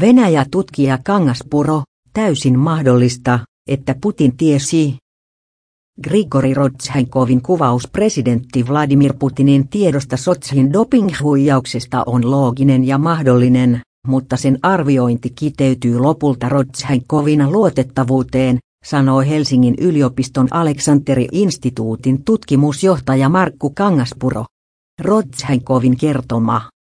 Venäjä-tutkija Kangaspuro, täysin mahdollista, että Putin tiesi. Grigori Rodchenkovin kuvaus presidentti Vladimir Putinin tiedosta Sotsin dopinghuijauksesta on looginen ja mahdollinen, mutta sen arviointi kiteytyy lopulta Rodchenkovin luotettavuuteen, sanoo Helsingin yliopiston Aleksanteri-instituutin tutkimusjohtaja Markku Kangaspuro. Rodchenkovin kertoma